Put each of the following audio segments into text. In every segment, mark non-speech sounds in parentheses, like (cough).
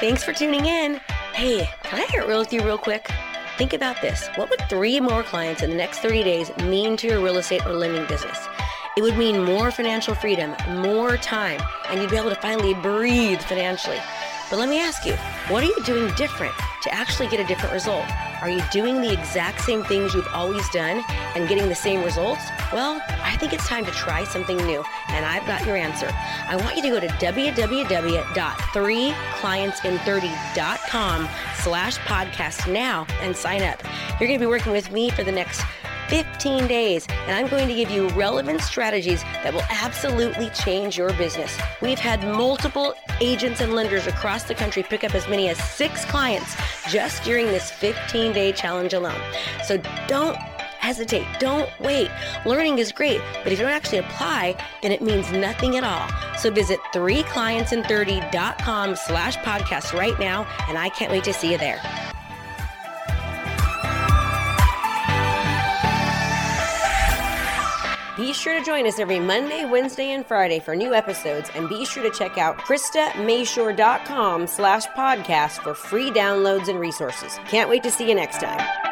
Thanks for tuning in. Hey, can I get real with you real quick? Think about this. What would three more clients in the next 30 days mean to your real estate or lending business? It would mean more financial freedom, more time, and you'd be able to finally breathe financially. But let me ask you, what are you doing different to actually get a different result? Are you doing the exact same things you've always done and getting the same results? Well, I think it's time to try something new, and I've got your answer. I want you to go to www.3clientsin30.com slash podcast now and sign up. You're going to be working with me for the next 15 days, and I'm going to give you relevant strategies that will absolutely change your business. We've had multiple agents and lenders across the country pick up as many as six clients just during this 15 day challenge alone. So don't hesitate. Don't wait. Learning is great, but if you don't actually apply, then it means nothing at all. So visit 3clientsin30.com slash podcast right now, and I can't wait to see you there. Be sure to join us every Monday, Wednesday, and Friday for new episodes, and be sure to check out KristaMashore.com slash podcast for free downloads and resources. Can't wait to see you next time.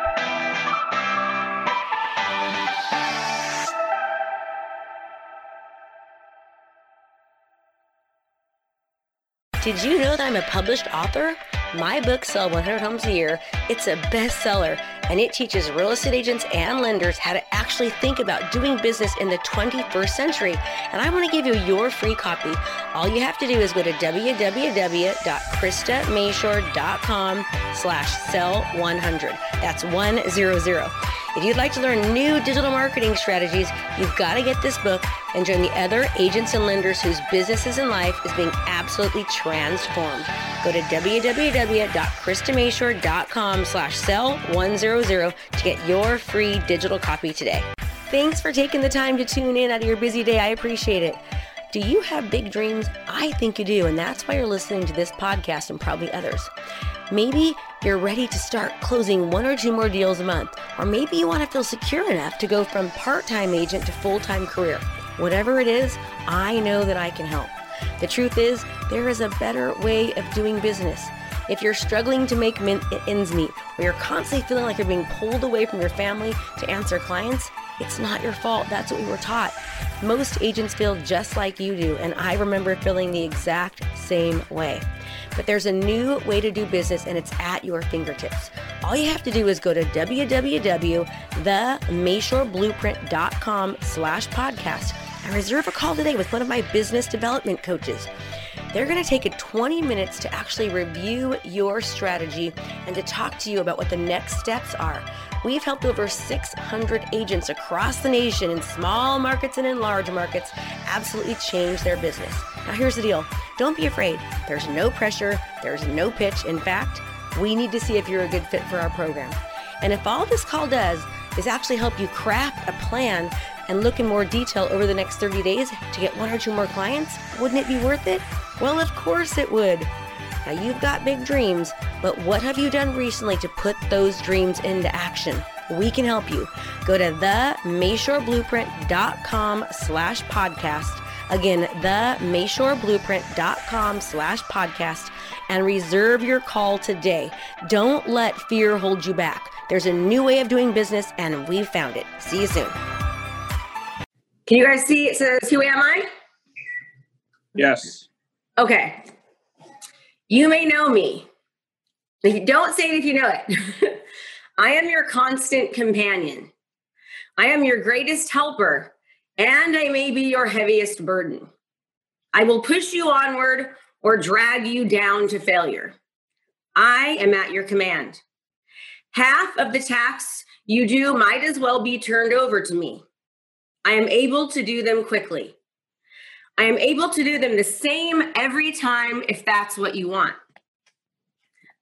Did you know that I'm a published author? My book, Sell 100 Homes a Year, it's a bestseller, and it teaches real estate agents and lenders how to actually think about doing business in the 21st century. And I want to give you your free copy. All you have to do is go to www.kristamashore.com slash sell 100. That's 100. If you'd like to learn new digital marketing strategies, you've got to get this book and join the other agents and lenders whose businesses and life is being absolutely transformed. Go to www.kristamashore.com slash sell 100 to get your free digital copy today. Thanks for taking the time to tune in out of your busy day. I appreciate it. Do you have big dreams? I think you do, and that's why you're listening to this podcast and probably others. Maybe you're ready to start closing one or two more deals a month, or maybe you want to feel secure enough to go from part time agent to full time career. Whatever it is, I know that I can help. The truth is, there is a better way of doing business. If you're struggling to make min- ends meet, or you're constantly feeling like you're being pulled away from your family to answer clients, it's not your fault. That's what we were taught. Most agents feel just like you do, and I remember feeling the exact same way. But there's a new way to do business, and it's at your fingertips. All you have to do is go to www.themashoreblueprint.com slash podcast and reserve a call today with one of my business development coaches. They're going to take a 20 minutes to actually review your strategy and to talk to you about what the next steps are. We've helped over 600 agents across the nation in small markets and in large markets absolutely change their business. Now, here's the deal don't be afraid. There's no pressure, there's no pitch. In fact, we need to see if you're a good fit for our program. And if all this call does is actually help you craft a plan and look in more detail over the next 30 days to get one or two more clients, wouldn't it be worth it? Well, of course it would. Now, you've got big dreams, but what have you done recently to put those dreams into action? We can help you. Go to themashoreblueprint.com slash podcast. Again, themashoreblueprint.com slash podcast and reserve your call today. Don't let fear hold you back. There's a new way of doing business and we've found it. See you soon. Can you guys see it says who am I? Yes. Okay. You may know me. Don't say it if you know it. (laughs) I am your constant companion. I am your greatest helper, and I may be your heaviest burden. I will push you onward or drag you down to failure. I am at your command. Half of the tasks you do might as well be turned over to me. I am able to do them quickly. I am able to do them the same every time if that's what you want.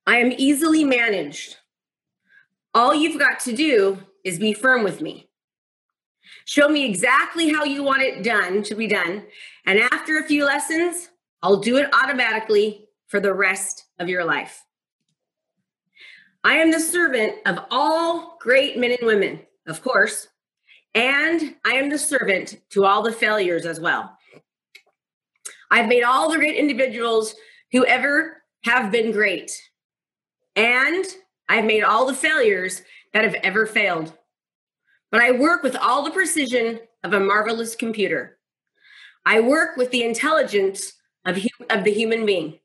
I am easily managed. All you've got to do is be firm with me. Show me exactly how you want it done to be done. And after a few lessons, I'll do it automatically for the rest of your life. I am the servant of all great men and women, of course, and I am the servant to all the failures as well. I've made all the great individuals who ever have been great. And I've made all the failures that have ever failed. But I work with all the precision of a marvelous computer. I work with the intelligence of, of the human being.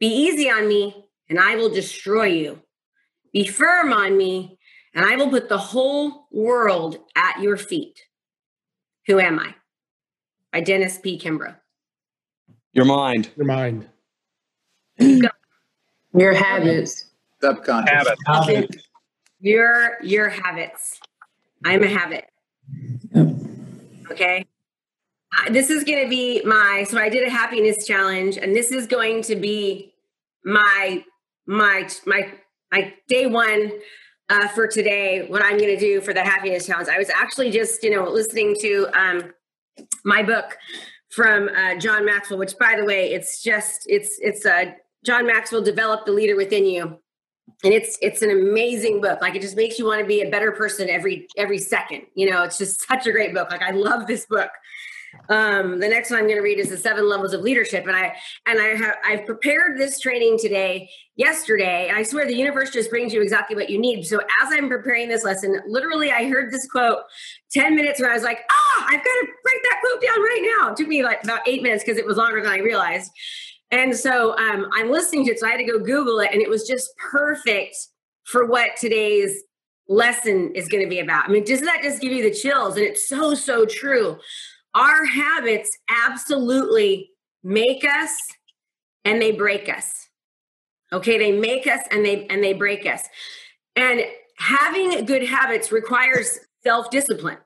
Be easy on me, and I will destroy you. Be firm on me, and I will put the whole world at your feet. Who am I? By Dennis P. Kimbro. Your mind. Your mind. (clears throat) Your habits. Subconscious. Habit. Your your habits. I'm a habit. Okay. Uh, This is going to be my so I did a happiness challenge and this is going to be my my my my day one uh, for today what I'm going to do for the happiness challenge. I was actually just, you know, listening to um my book from uh, John Maxwell, which by the way, it's just it's it's uh, John Maxwell developed the leader within you, and it's it's an amazing book. Like it just makes you want to be a better person every every second. You know, it's just such a great book. Like I love this book. Um, the next one I'm going to read is the seven levels of leadership, and I and I have I've prepared this training today, yesterday, and I swear the universe just brings you exactly what you need. So as I'm preparing this lesson, literally I heard this quote 10 minutes when I was like, ah, I've got to write that quote down right now. It took me like about eight minutes because it was longer than I realized. And so um, I'm listening to it, so I had to go Google it, and it was just perfect for what today's lesson is going to be about. I mean, doesn't that just give you the chills? And it's so, so true. Our habits absolutely make us and they break us. Okay, they make us and they and they break us. And having good habits requires self-discipline.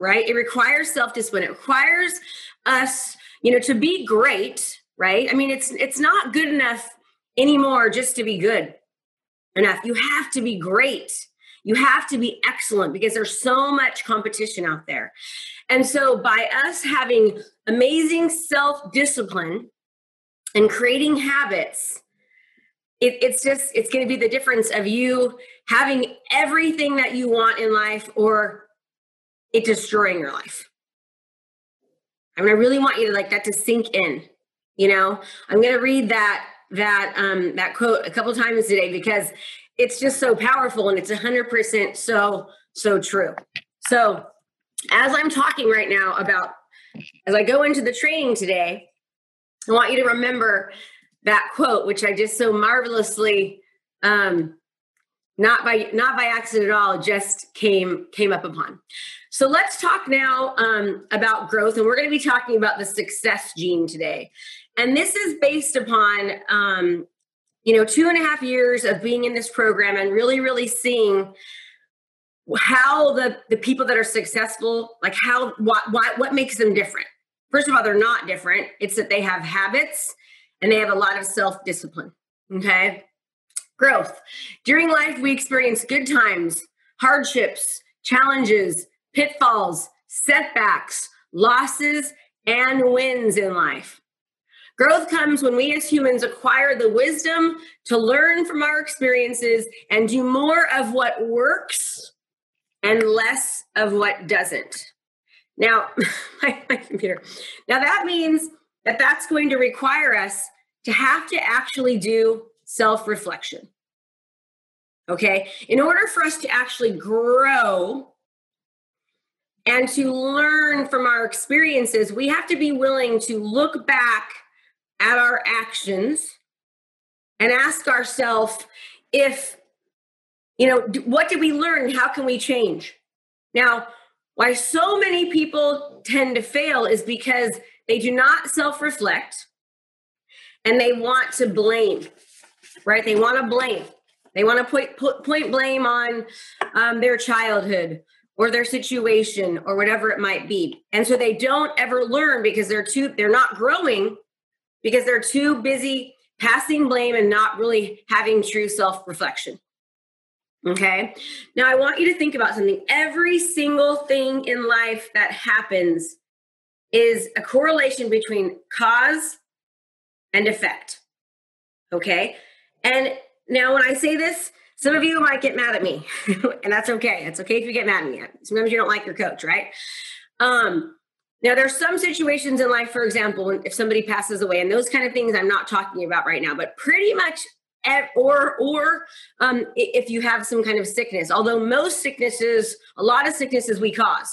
Right? It requires self-discipline. It requires us, you know, to be great, right? I mean, it's it's not good enough anymore just to be good enough. You have to be great. You have to be excellent because there's so much competition out there. And so, by us having amazing self discipline and creating habits, it, it's just, it's going to be the difference of you having everything that you want in life or it destroying your life. I mean, I really want you to like that to sink in. You know, I'm going to read that that um that quote a couple times today because it's just so powerful and it's 100% so so true. So, as I'm talking right now about as I go into the training today, I want you to remember that quote, which I just so marvelously, um, not by not by accident at all, just came came up upon. So let's talk now um, about growth, and we're going to be talking about the success gene today. And this is based upon um, you know two and a half years of being in this program and really, really seeing how the the people that are successful, like how what what what makes them different first of all, they're not different. It's that they have habits and they have a lot of self discipline. Okay. Growth. During life, we experience good times, hardships, challenges, pitfalls, setbacks, losses, and wins in life. Growth comes when we as humans acquire the wisdom to learn from our experiences and do more of what works and less of what doesn't. Now, (laughs) my, my, computer. Now that means that that's going to require us to have to actually do self reflection. Okay. In order for us to actually grow and to learn from our experiences, we have to be willing to look back at our actions and ask ourselves if, you know, what did we learn? How can we change? Now, why so many people tend to fail is because they do not self reflect and they want to blame, right? They want to blame. They want to point, put, point blame on um, their childhood or their situation or whatever it might be. And so they don't ever learn because they're too, they're not growing because they're too busy passing blame and not really having true self reflection. Okay. Now I want you to think about something. Every single thing in life that happens is a correlation between cause and effect. Okay. And now when I say this, some of you might get mad at me, (laughs) and that's okay. It's okay if you get mad at me. Sometimes you don't like your coach, right? Um, Now, there's some situations in life, for example, if somebody passes away, and those kind of things I'm not talking about right now, but pretty much or or um, if you have some kind of sickness although most sicknesses a lot of sicknesses we cause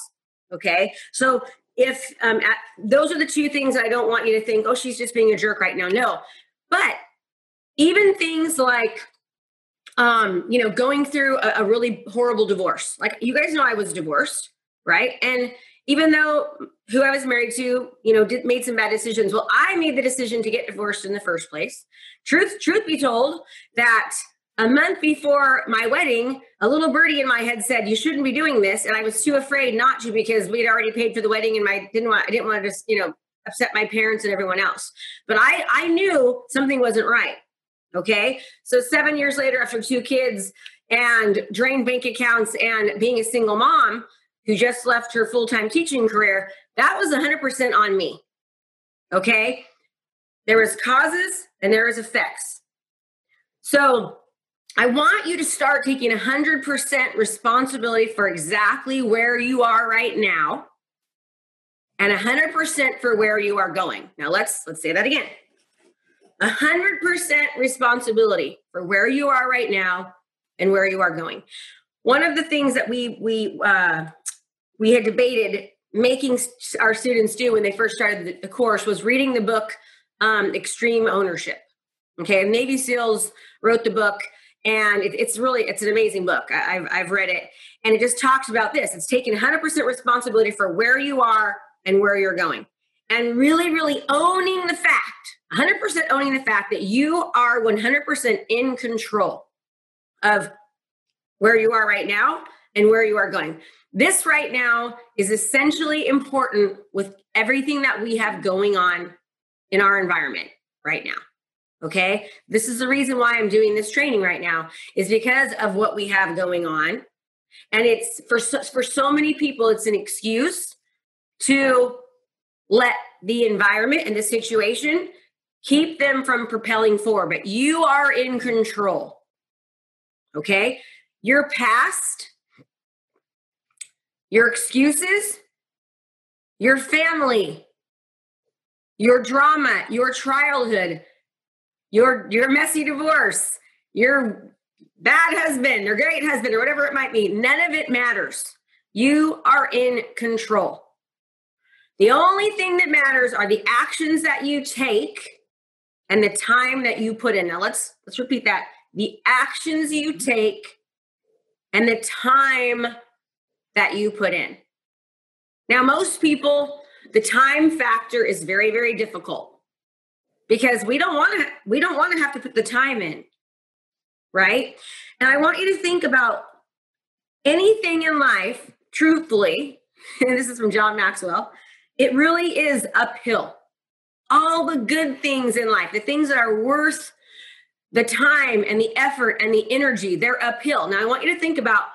okay? So if um, at, those are the two things i don't want you to think oh she's just being a jerk right now. No. But even things like um, you know going through a, a really horrible divorce like you guys know i was divorced right? And even though who I was married to, you know, did, made some bad decisions. Well, I made the decision to get divorced in the first place. Truth, truth be told, that a month before my wedding, a little birdie in my head said, "You shouldn't be doing this," and I was too afraid not to because we'd already paid for the wedding, and I didn't want, I didn't want to just, you know, upset my parents and everyone else. But I, I knew something wasn't right. Okay, so seven years later, after two kids and drained bank accounts and being a single mom, who just left her full time teaching career, that was 100% on me. Okay. There is causes and there is effects. So I want you to start taking 100% responsibility for exactly where you are right now and 100% for where you are going. Now let's let's say that again. 100% responsibility for where you are right now and where you are going. One of the things that we we uh, we had debated making our students do when they first started the course was reading the book um, Extreme Ownership. Okay, Navy SEALs wrote the book, and it, it's really it's an amazing book. I, have I've read it, and it just talks about this. It's taking 100% responsibility for where you are and where you're going, and really, really owning the fact, 100% owning the fact that you are 100% in control of where you are right now and where you are going. This right now is essentially important with everything that we have going on in our environment right now. Okay. This is the reason why I'm doing this training right now, is because of what we have going on. And it's for so, for so many people, it's an excuse to let the environment and the situation keep them from propelling forward. But you are in control. Okay. Your past your excuses, your family, your drama, your childhood, your your messy divorce, your bad husband your great husband or whatever it might be, none of it matters. You are in control. The only thing that matters are the actions that you take and the time that you put in. Now let's let's repeat that. The actions you take and the time that you put in. Now, most people, the time factor is very, very difficult because we don't want to we don't want to have to put the time in right? And i want you to think about anything in life truthfully (laughs) and this is from john maxwell it really is uphill. All the good things in life the things that are worth the time and the effort and the energy they're uphill. Now i want you to think about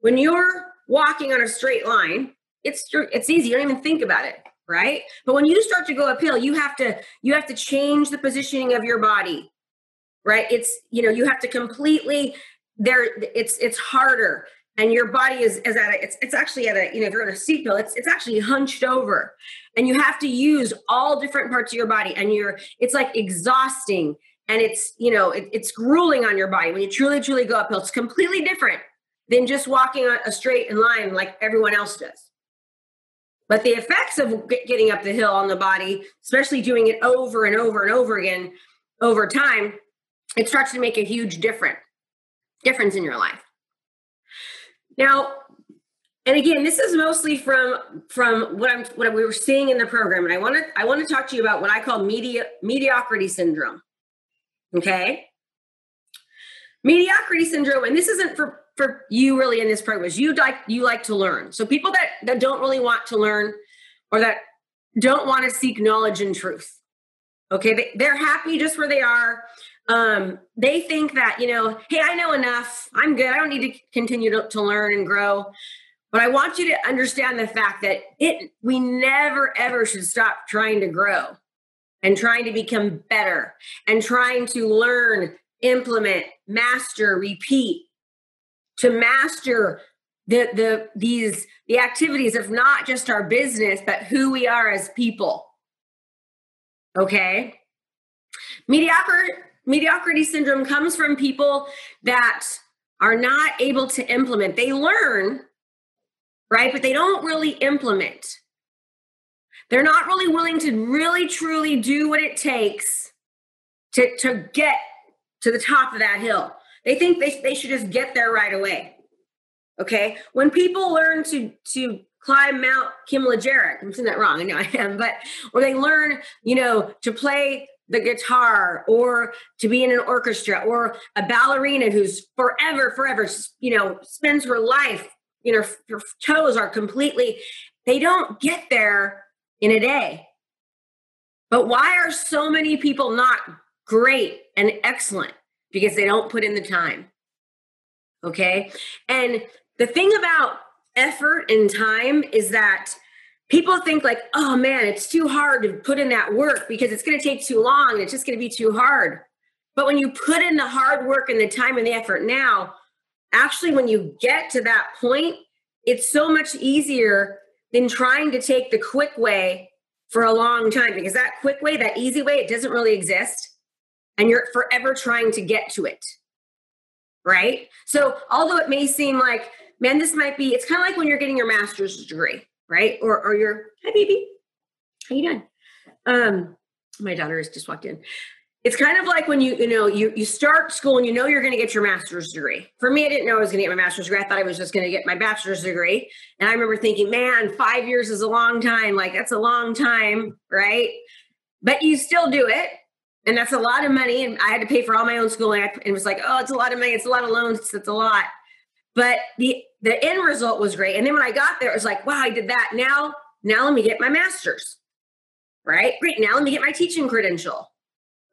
when you're walking on a straight line, it's it's easy. You don't even think about it, right? But when you start to go uphill, you have to you have to change the positioning of your body, right? It's you know you have to completely there. It's it's harder, and your body is is at a, it's it's actually at a you know if you're on a seatbelt, it's it's actually hunched over, and you have to use all different parts of your body, and you're it's like exhausting. And it's, you know, it, it's grueling on your body when you truly, truly go uphill. It's completely different than just walking a straight line like everyone else does. But the effects of getting up the hill on the body, especially doing it over and over and over again over time, it starts to make a huge difference difference in your life. Now, and again, this is mostly from from what I'm what we were seeing in the program, and I want to I want to talk to you about what I call media mediocrity syndrome. Okay, mediocrity syndrome, and this isn't for for you really in this program is you like you like to learn. So people that that don't really want to learn or that don't want to seek knowledge and truth. Okay, they, they're happy just where they are. Um, they think that, you know, hey, I know enough. I'm good. I don't need to continue to, to learn and grow. But I want you to understand the fact that it we never ever should stop trying to grow and trying to become better and trying to learn, implement, master, repeat, to master the the these the activities of not just our business but who we are as people. Okay? Mediocre mediocrity syndrome comes from people that are not able to implement. They learn right? But they don't really implement. They're not really willing to really truly do what it takes to to get to the top of that hill they think they, they should just get there right away Okay. When people learn to to climb Mount Kilimanjaro, I'm saying that wrong, I know I am, but or they learn, you know, to play the guitar or to be in an orchestra or a ballerina who's forever, forever, you know, spends her life, you know, her toes are completely, they don't get there in a day. But why are so many people not great and excellent? Because they don't put in the time. Okay. And the thing about effort and time is that people think like oh man it's too hard to put in that work because it's going to take too long and it's just going to be too hard but when you put in the hard work and the time and the effort now actually when you get to that point it's so much easier than trying to take the quick way for a long time because that quick way that easy way it doesn't really exist and you're forever trying to get to it right so although it may seem like man, this might be, it's kind of like when you're getting your master's degree, right? Or, or your, hi, baby. How you doing? Um, my daughter has just walked in. It's kind of like when you, you know, you, you start school and you know you're going to get your master's degree. For me, I didn't know I was going to get my master's degree. I thought I was just going to get my bachelor's degree. And I remember thinking, man, five years is a long time. Like that's a long time, right? But you still do it and that's a lot of money and i had to pay for all my own schooling and it was like oh it's a lot of money it's a lot of loans it's, a lot but the the end result was great. And then when I got there, it was like, wow, I did that. Now, now let me get my master's. Right? Great. Now let me get my teaching credential.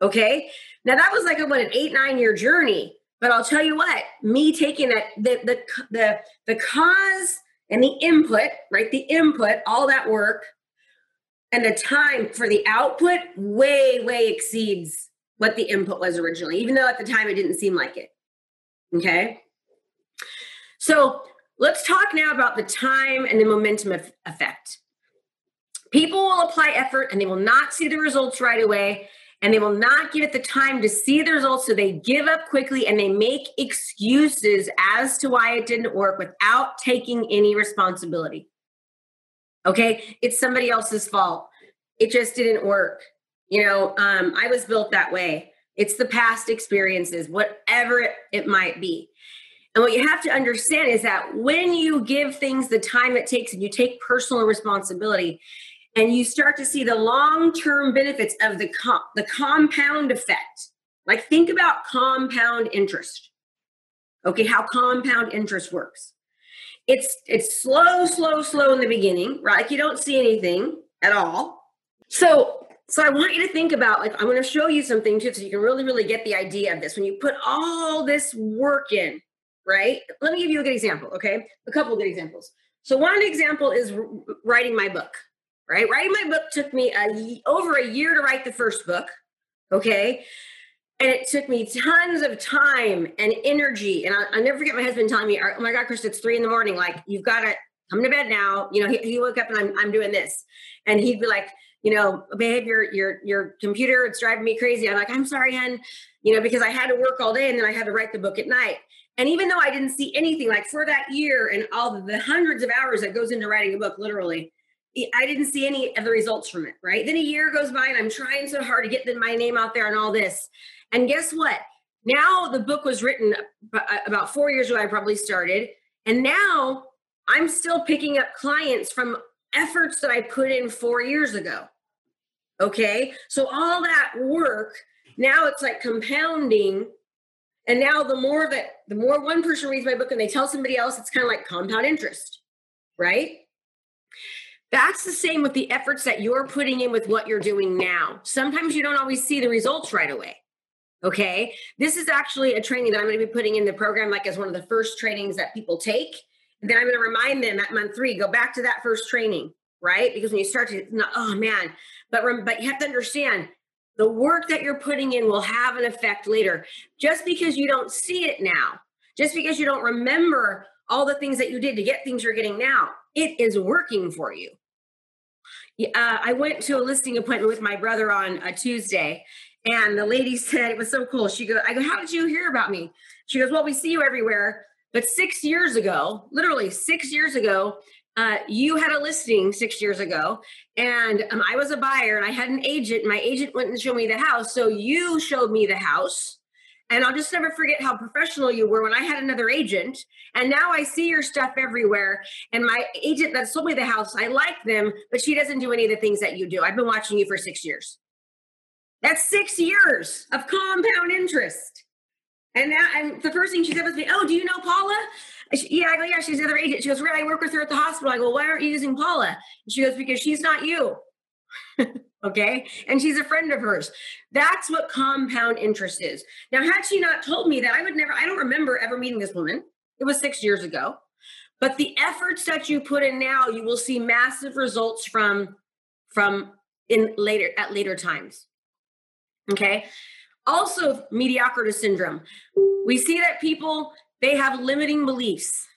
Okay. Now that was like a, what an eight, nine year journey. But I'll tell you what, me taking that the the the the cause and the input, right? The input, all that work, and the time for the output way, way exceeds what the input was originally, even though at the time it didn't seem like it. Okay. So let's talk now about the time and the momentum effect. People will apply effort and they will not see the results right away, and they will not give it the time to see the results. So they give up quickly and they make excuses as to why it didn't work without taking any responsibility. Okay, it's somebody else's fault. It just didn't work. You know, um, I was built that way. It's the past experiences, whatever it, it might be. And what you have to understand is that when you give things the time it takes and you take personal responsibility and you start to see the long-term benefits of the com- the compound effect. Like think about compound interest. Okay, how compound interest works. It's it's slow, slow, slow in the beginning, right? Like you don't see anything at all. So so I want you to think about like I'm going to show you something too so you can really really get the idea of this. When you put all this work in, right? Let me give you a good example, okay? A couple of good examples. So one example is writing my book, right? Writing my book took me a, over a year to write the first book, okay? And it took me tons of time and energy. And I, will never forget my husband telling me, "Oh my God, Chris, it's three in the morning. Like you've got to come to bed now." You know, he, he woke up and I'm I'm doing this, and he'd be like, "You know, babe, your your your computer, it's driving me crazy." I'm like, "I'm sorry, hen," you know, because I had to work all day and then I had to write the book at night. And even though I didn't see anything like for that year and all the hundreds of hours that goes into writing a book, literally, I didn't see any of the results from it. Right. Then a year goes by and I'm trying so hard to get my name out there and all this. And guess what? Now the book was written uh, about four years ago, I probably started. And now I'm still picking up clients from efforts that I put in four years ago. Okay. So all that work, now it's like compounding and now the more that the more one person reads my book and they tell somebody else, it's kind of like compound interest, right? That's the same with the efforts that you're putting in with what you're doing now. Sometimes you don't always see the results right away. Okay. This is actually a training that I'm going to be putting in the program, like as one of the first trainings that people take. And then I'm going to remind them at month three, go back to that first training, right? Because when you start to, oh man, but, but you have to understand the work that you're putting in will have an effect later. Just because you don't see it now, just because you don't remember all the things that you did to get things you're getting now. It is working for you. Uh, I went to a listing appointment with my brother on a Tuesday, and the lady said it was so cool. She goes, "I go, how did you hear about me?" She goes, "Well, we see you everywhere, but six years ago, literally six years ago, uh, you had a listing six years ago, and um, I was a buyer, and I had an agent. My agent went and showed me the house, so you showed me the house." And I'll just never forget how professional you were when I had another agent. And now I see your stuff everywhere. And my agent that sold me the house, I like them, but she doesn't do any of the things that you do. I've been watching you for six years. That's six years of compound interest. And now, and the first thing she said was me, "Oh, do you know Paula?" She, yeah, I go, "Yeah, she's the other agent." She goes, "Right, I work with her at the hospital." I go, "Why aren't you using Paula?" And she goes, "Because she's not you." (laughs) okay, and she's a friend of hers. That's what compound interest is. Now, had she not told me that, I would never. I don't remember ever meeting this woman. It was six years ago. But the efforts that you put in now, you will see massive results from from in later at later times. Okay. Also, mediocrity syndrome. We see that people they have limiting beliefs.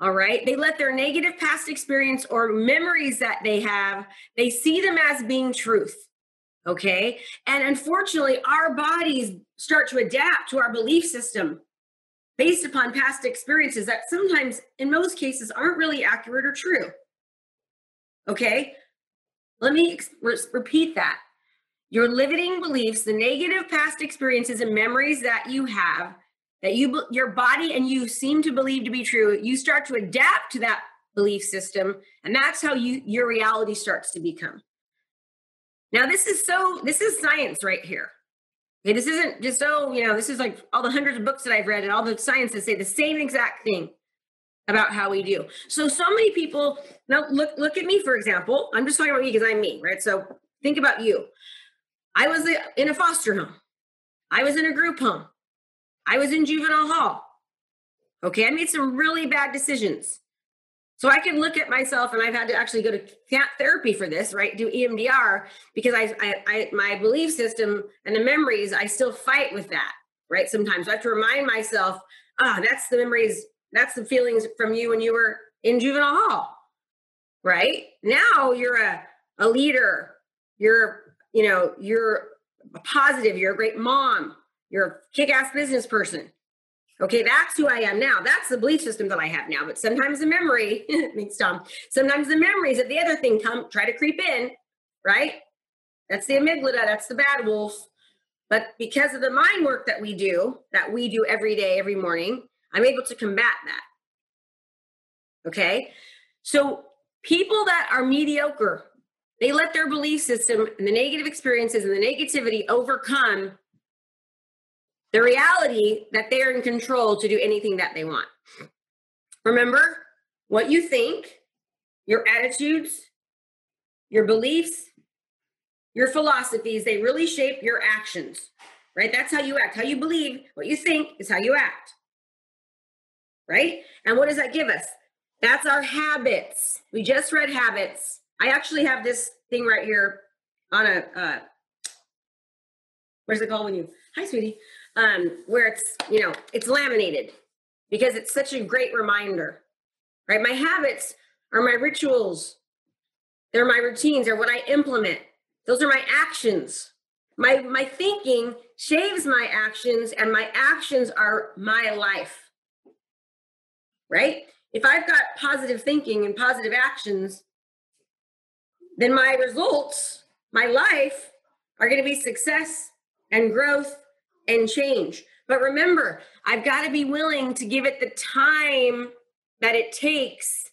All right. They let their negative past experience or memories that they have, they see them as being truth. Okay. And unfortunately, our bodies start to adapt to our belief system based upon past experiences that sometimes, in most cases, aren't really accurate or true. Okay. Let me ex- repeat that. Your limiting beliefs, the negative past experiences and memories that you have, that you your body and you seem to believe to be true, you start to adapt to that belief system, and that's how you your reality starts to become. Now, this is so this is science right here. Okay, this isn't just oh, you know, this is like all the hundreds of books that I've read and all the science that say the same exact thing about how we do. So so many people now look look at me for example. I'm just talking about me because I'm me, right? So think about you. I was in a foster home. I was in a group home. I was in juvenile hall. Okay, I made some really bad decisions. So I can look at myself, and I've had to actually go to therapy for this, right? Do EMDR because I, I, I, my belief system and the memories, I still fight with that, right? Sometimes I have to remind myself, ah, oh, that's the memories, that's the feelings from you when you were in juvenile hall, right? Now you're a, a leader, you're you know, you're positive, you're a great mom, you're a kick-ass business person. Okay, that's who I am now. That's the belief system that I have now. But sometimes the memory (laughs) makes dumb. Sometimes the memories of the other thing come try to creep in, right? That's the amygdala, that's the bad wolf. But because of the mind work that we do, that we do every day, every morning, I'm able to combat that. Okay. So people that are mediocre they let their belief system and the negative experiences and the negativity overcome the reality that they're in control to do anything that they want. Remember, what you think, your attitudes, your beliefs, your philosophies, they really shape your actions, right? That's how you act. How you believe, what you think is how you act, right? And what does that give us? That's our habits. We just read habits. I actually have this thing right here on a uh, where's it called when you hi sweetie. Um where it's you know it's laminated because it's such a great reminder right? My habits are my rituals. They're my routines. They're what i implement. Those are my actions. My my thinking shaves my actions and my actions are my life right? If i've got positive thinking and positive actions then my results, my life are going to be success and growth and change. But remember, I've got to be willing to give it the time that it takes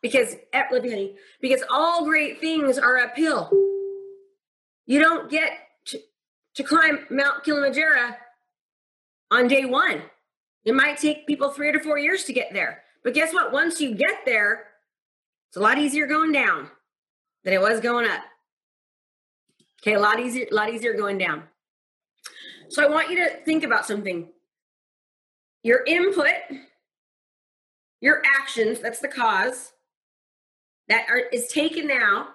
because eh, because all great things are uphill. You don't get to, to climb Mount Kilimanjaro on day one. It might take people three to four years to get there. But guess what? Once you get there, it's a lot easier going down than it was going up. Okay, a lot easier, a lot easier going down. So I want you to think about something. Your input, your actions, that's the cause, that are, is taken now,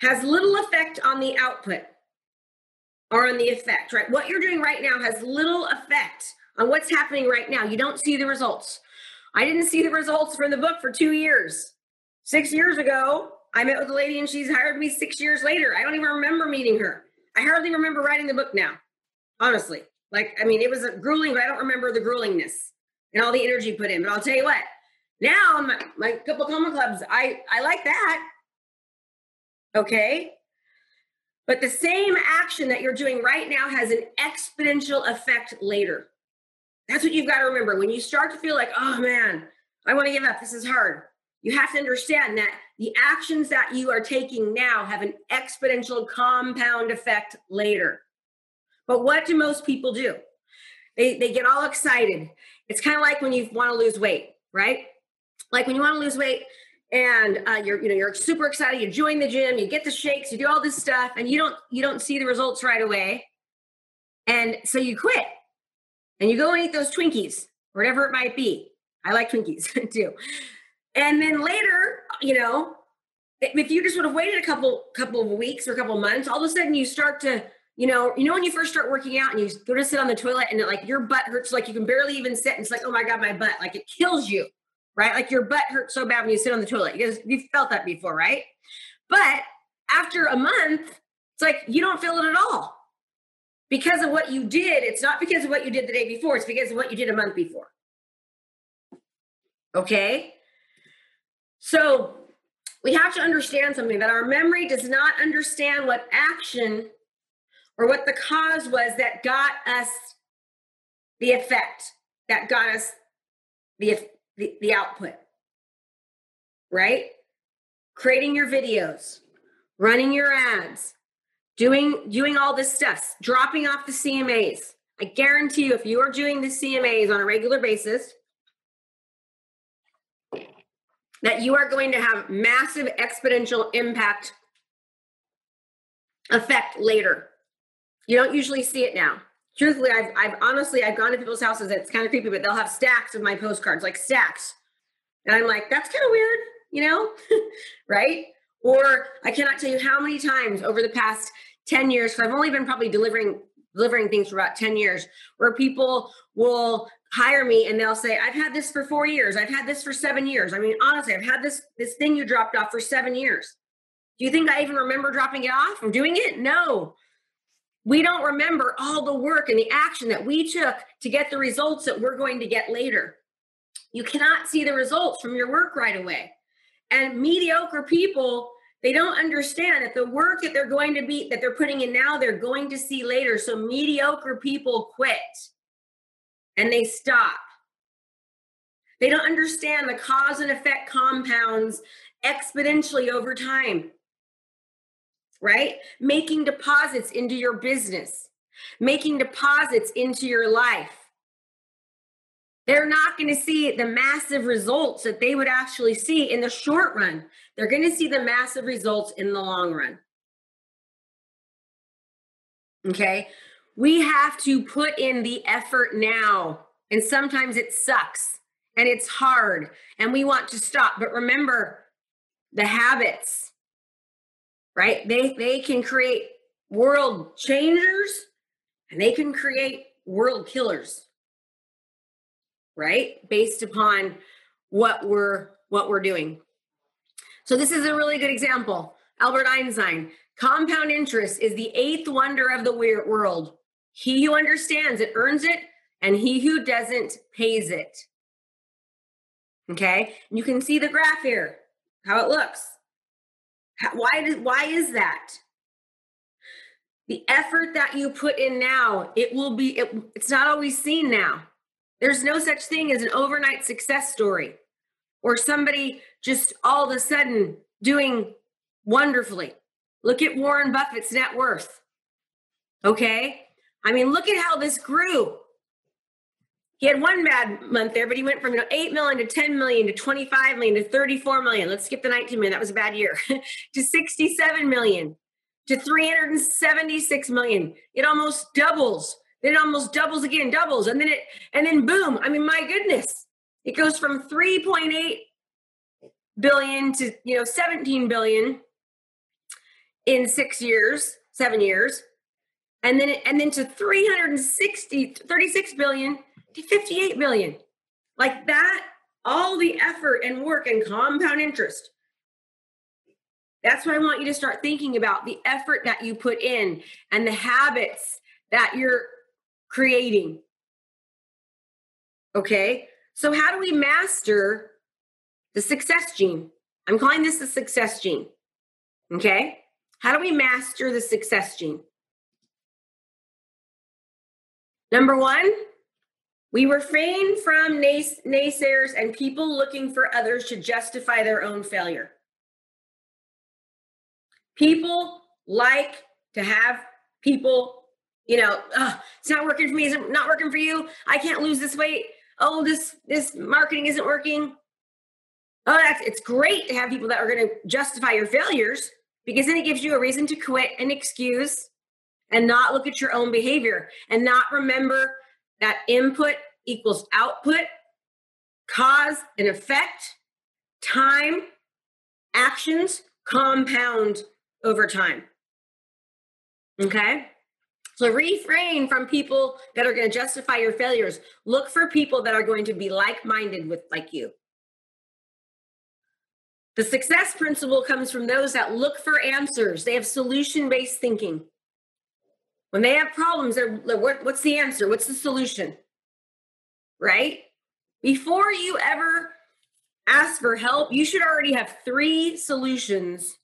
has little effect on the output or on the effect, right? What you're doing right now has little effect on what's happening right now. You don't see the results. I didn't see the results from the book for two years. Six years ago, I met with a lady and she's hired me six years later. I don't even remember meeting her. I hardly remember writing the book now, honestly. Like, I mean, it was grueling, but I don't remember the gruelingness and all the energy put in. But I'll tell you what, now my, my couple common clubs, I, I like that. Okay. But the same action that you're doing right now has an exponential effect later. That's what you've got to remember. When you start to feel like, oh man, I want to give up, this is hard, you have to understand that the actions that you are taking now have an exponential compound effect later. But what do most people do? They, they get all excited. It's kind of like when you want to lose weight, right? Like when you want to lose weight, and uh, you're you know you're super excited you join the gym you get the shakes you do all this stuff and you don't you don't see the results right away and so you quit and you go and eat those twinkies whatever it might be i like twinkies (laughs) too and then later you know if you just would have waited a couple couple of weeks or a couple of months all of a sudden you start to you know you know when you first start working out and you go to sit on the toilet and it, like your butt hurts like you can barely even sit and it's like oh my god my butt like it kills you right? Like your butt hurts so bad when you sit on the toilet. You guys, you've felt that before, right? But after a month, it's like you don't feel it at all because of what you did. It's not because of what you did the day before, it's because of what you did a month before. Okay? So we have to understand something that our memory does not understand what action or what the cause was that got us the effect, that got us the the, the output, right? Creating your videos, running your ads, doing doing all this stuff, dropping off the CMAs. I guarantee you, if you are doing the CMAs on a regular basis, that you are going to have massive exponential impact effect later. You don't usually see it now truthfully, I've, I've honestly, I've gone to people's houses. It's kind of creepy, but they'll have stacks of my postcards, like stacks. And I'm like, that's kind of weird, you know? (laughs) right? Or I cannot tell you how many times over the past 10 years, because I've only been probably delivering delivering things for about 10 years, where people will hire me and they'll say, I've had this for four years, I've had this for seven years. I mean, honestly, I've had this this thing you dropped off for seven years. Do you think I even remember dropping it off or doing it? No we don't remember all the work and the action that we took to get the results that we're going to get later. You cannot see the results from your work right away. And mediocre people, they don't understand that the work that they're going to be, that they're putting in now, they're going to see later. So mediocre people quit and they stop. They don't understand the cause and effect compounds exponentially over time right? Making deposits into your business, making deposits into your life. They're not going to see the massive results that they would actually see in the short run. They're going to see the massive results in the long run. Okay. We have to put in the effort now. And sometimes it sucks and it's hard and we want to stop. But remember the habits, right? They they can create world changers and they can create world killers. Right? Based upon what we're what we're doing. So this is a really good example. Albert Einstein, compound interest is the eighth wonder of the world. He who understands it earns it, and he who doesn't pays it. Okay? You can see the graph here, how it looks. Why did why is that? The effort that you put in now, it will be it, it's not always seen now. There's no such thing as an overnight success story or somebody just all of a sudden doing wonderfully. Look at Warren Buffett's net worth. Okay? I mean, look at how this grew. He had one bad month there, but he went from you know 8 million to 10 million to 25 million to 34 million. Let's skip the 19 million. That was a bad year. (laughs) to 67 million to 376 million. It almost doubles. Then it almost doubles again, doubles. And then it and then boom. I mean, my goodness. It goes from 3.8 billion to you know 17 billion in 6 years, 7 years. And then and then to 360 36 billion 58 million. Like that all the effort and work and compound interest. That's what I want you to start thinking about the effort that you put in and the habits that you're creating. Okay. So, how do we master the success gene? I'm calling this the success gene. Okay. How do we master the success gene? Number one, we refrain from nays- naysayers and people looking for others to justify their own failure. People like to have people, you know, it's not working for me. it's not working for you? I can't lose this weight. Oh, this this marketing isn't working. Oh, that's it's great to have people that are going to justify your failures because then it gives you a reason to quit an excuse and not look at your own behavior and not remember that input equals output, cause and effect, time, actions compound over time. Okay? So refrain from people that are going to justify your failures. Look for people that are going to be like minded with like you. The success principle comes from those that look for answers. They have solution based thinking. When they have problems, they're, what, what's the answer? What's the solution? Right? Before you ever ask for help, you should already have three solutions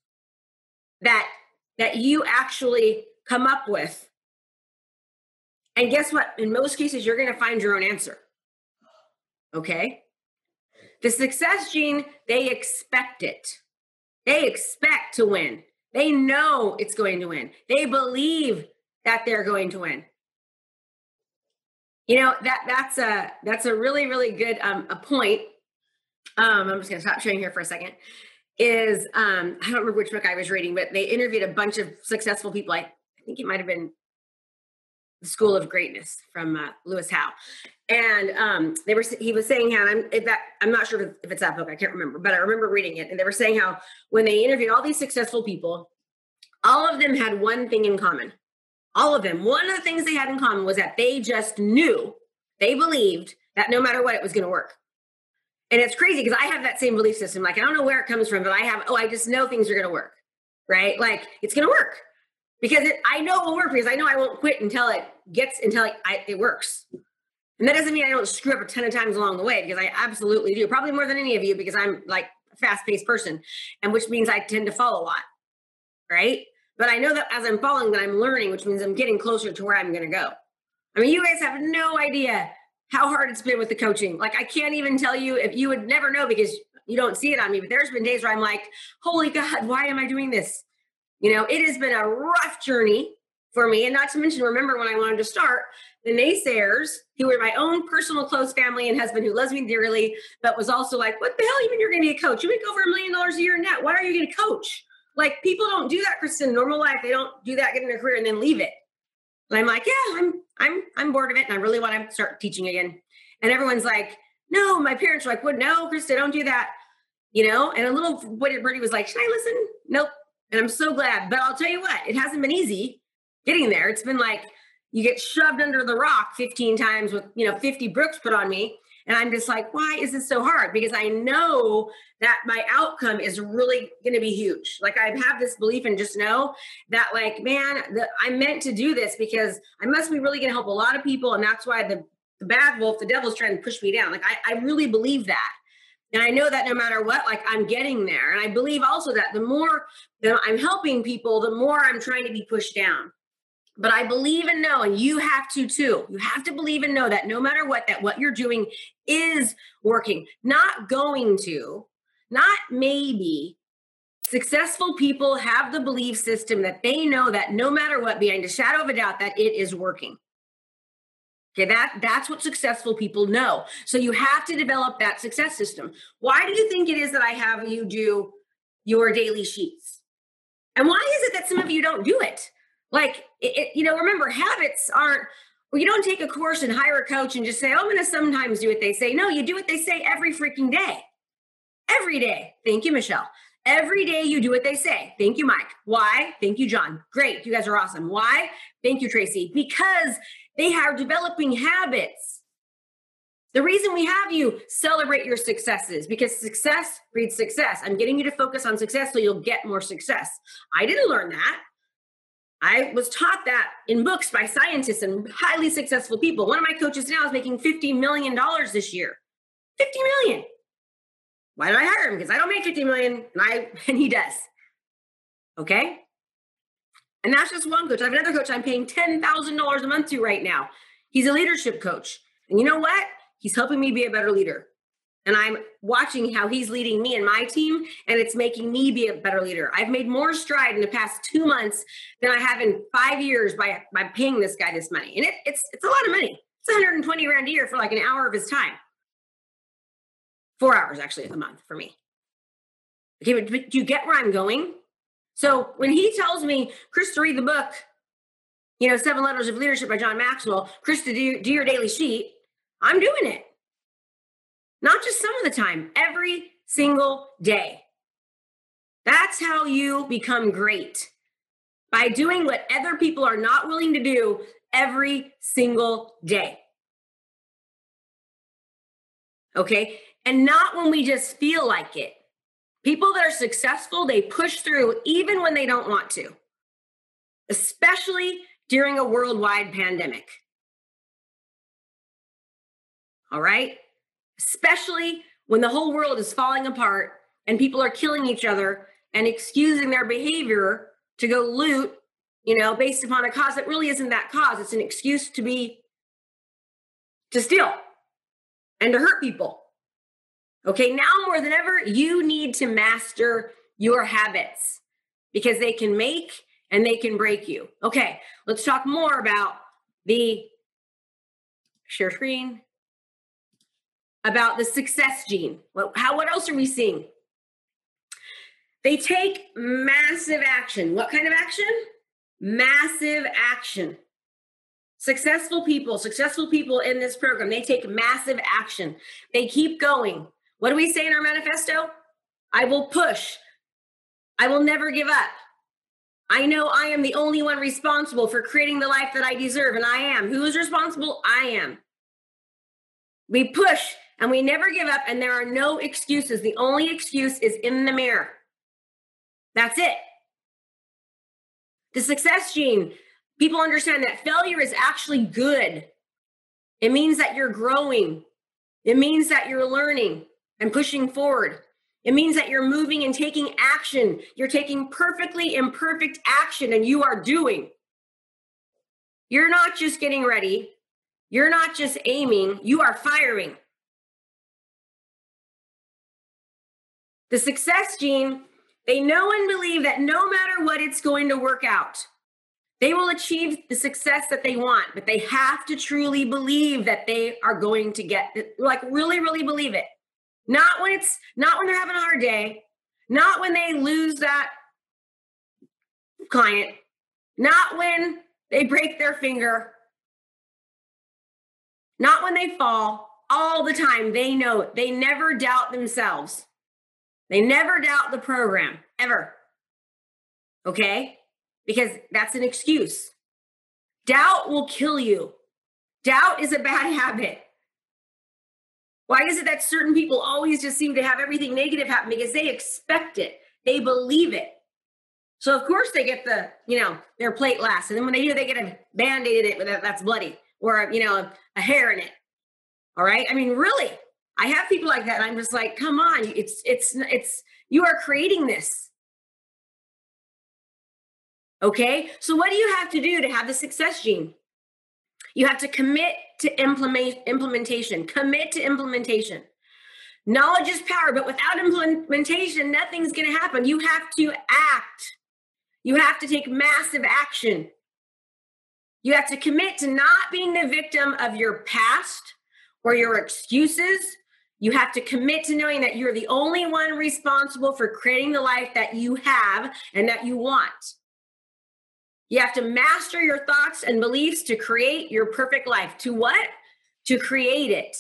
that that you actually come up with. And guess what? In most cases, you're going to find your own answer. Okay? The success gene, they expect it. They expect to win. They know it's going to win. They believe that they're going to win. You know that that's a that's a really really good um, a point. Um, I'm just going to stop sharing here for a second. Is um, I don't remember which book I was reading, but they interviewed a bunch of successful people. I, I think it might have been the School of Greatness from uh, Lewis Howes, and um, they were he was saying how I'm that I'm not sure if it's that book I can't remember, but I remember reading it, and they were saying how when they interviewed all these successful people, all of them had one thing in common all of them. One of the things they had in common was that they just knew, they believed that no matter what, it was going to work. And it's crazy because I have that same belief system. Like, I don't know where it comes from, but I have, oh, I just know things are going to work, right? Like, it's going to work because it, I know it will work because I know I won't quit until it gets, until it, I, it works. And that doesn't mean I don't screw up a ton of times along the way because I absolutely do, probably more than any of you because I'm like a fast paced person, and which means I tend to fall a lot, right? But I know that as I'm falling, that I'm learning, which means I'm getting closer to where I'm going to go. I mean, you guys have no idea how hard it's been with the coaching. Like, I can't even tell you if you would never know because you don't see it on me. But there's been days where I'm like, holy God, why am I doing this? You know, it has been a rough journey for me. And not to mention, remember when I wanted to start, the naysayers, who were my own personal close family and husband who loves me dearly, but was also like, what the hell, even you're going to be a coach? You make over a million dollars a year net. Why are you going to coach? Like people don't do that, Kristen. Normal life, they don't do that, get in their career, and then leave it. And I'm like, yeah, I'm I'm I'm bored of it, and I really want to start teaching again. And everyone's like, no, my parents are like, what? No, Krista, don't do that. You know. And a little birdie was like, should I listen? Nope. And I'm so glad. But I'll tell you what, it hasn't been easy getting there. It's been like you get shoved under the rock 15 times with you know 50 brooks put on me and I'm just like, why is this so hard? Because I know that my outcome is really going to be huge. Like I have this belief and just know that, like, man, the, I'm meant to do this because I must be really going to help a lot of people. And that's why the, the bad wolf, the devil's trying to push me down. Like I, I really believe that. And I know that no matter what, like I'm getting there. And I believe also that the more that I'm helping people, the more I'm trying to be pushed down. But I believe and know, and you have to too. You have to believe and know that no matter what, that what you're doing is working, not going to, not maybe. Successful people have the belief system that they know that no matter what, behind a shadow of a doubt, that it is working. Okay, that that's what successful people know. So you have to develop that success system. Why do you think it is that I have you do your daily sheets? And why is it that some of you don't do it? Like, it, it, you know, remember, habits aren't, you don't take a course and hire a coach and just say, oh, I'm going to sometimes do what they say. No, you do what they say every freaking day. Every day. Thank you, Michelle. Every day you do what they say. Thank you, Mike. Why? Thank you, John. Great. You guys are awesome. Why? Thank you, Tracy. Because they are developing habits. The reason we have you celebrate your successes because success breeds success. I'm getting you to focus on success so you'll get more success. I didn't learn that. I was taught that in books by scientists and highly successful people. One of my coaches now is making $50 million this year. 50 million. Why did I hire him? Because I don't make 50 million and I (laughs) and he does. Okay? And that's just one coach. I have another coach I'm paying $10,000 a month to right now. He's a leadership coach. And you know what? He's helping me be a better leader. And I'm watching how he's leading me and my team, and it's making me be a better leader. I've made more stride in the past two months than I have in five years by, by paying this guy this money. And it, it's it's a lot of money. It's 120 grand a year for like an hour of his time. Four hours actually a month for me. Okay, but, do you get where I'm going? So when he tells me, Chris, to read the book, you know, Seven Letters of Leadership by John Maxwell, Chris, to do, do your daily sheet, I'm doing it. Not just some of the time, every single day. That's how you become great by doing what other people are not willing to do every single day. Okay. And not when we just feel like it. People that are successful, they push through even when they don't want to, especially during a worldwide pandemic. All right? Especially when the whole world is falling apart and people are killing each other and excusing their behavior to go loot, you know, based upon a cause that really isn't that cause. It's an excuse to be, to steal and to hurt people. Okay, now more than ever, you need to master your habits because they can make and they can break you. Okay, let's talk more about the share screen about the success gene. What, how, what else are we seeing? They take massive action. What kind of action? Massive action. Successful people, successful people in this program, they take massive action. They keep going. What do we say in our manifesto? I will push. I will never give up. I know I am the only one responsible for creating the life that I deserve, and I am. Who is responsible? I am. We push and we never give up, and there are no excuses. The only excuse is in the mirror. That's it. The success gene, people understand that failure is actually good. It means that you're growing, it means that you're learning and pushing forward. It means that you're moving and taking action. You're taking perfectly imperfect action and you are doing. You're not just getting ready. You're not just aiming, you are firing. The success gene, they know and believe that no matter what, it's going to work out. They will achieve the success that they want, but they have to truly believe that they are going to get like really, really believe it. Not when it's not when they're having a hard day, not when they lose that client, not when they break their finger, not when they fall. All the time, they know it. They never doubt themselves. They never doubt the program, ever. Okay? Because that's an excuse. Doubt will kill you. Doubt is a bad (laughs) habit. Why is it that certain people always just seem to have everything negative happen? Because they expect it, they believe it. So of course they get the, you know, their plate last, and then when they do, they get a band-aid in it that's bloody, or you know, a hair in it. All right. I mean, really, I have people like that. I'm just like, come on, it's it's it's you are creating this. Okay. So what do you have to do to have the success gene? You have to commit to implement implementation. Commit to implementation. Knowledge is power, but without implementation, nothing's going to happen. You have to act. You have to take massive action. You have to commit to not being the victim of your past or your excuses. You have to commit to knowing that you're the only one responsible for creating the life that you have and that you want. You have to master your thoughts and beliefs to create your perfect life. To what? To create it.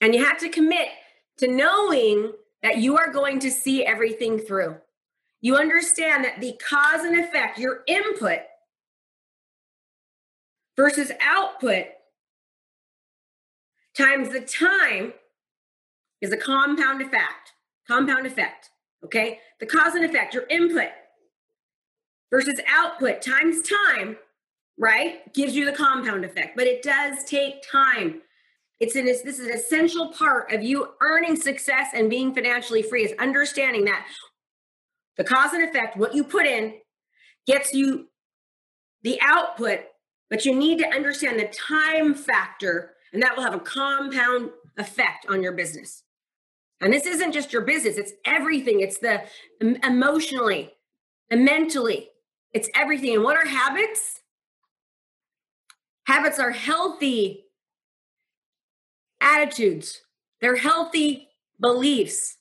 And you have to commit to knowing that you are going to see everything through. You understand that the cause and effect, your input versus output, times the time is a compound effect. Compound effect. Okay. The cause and effect, your input versus output times time, right, gives you the compound effect. But it does take time. It's an this is an essential part of you earning success and being financially free is understanding that the cause and effect, what you put in, gets you the output, but you need to understand the time factor, and that will have a compound effect on your business. And this isn't just your business, it's everything. It's the emotionally, and mentally, it's everything. And what are habits? Habits are healthy attitudes, they're healthy beliefs,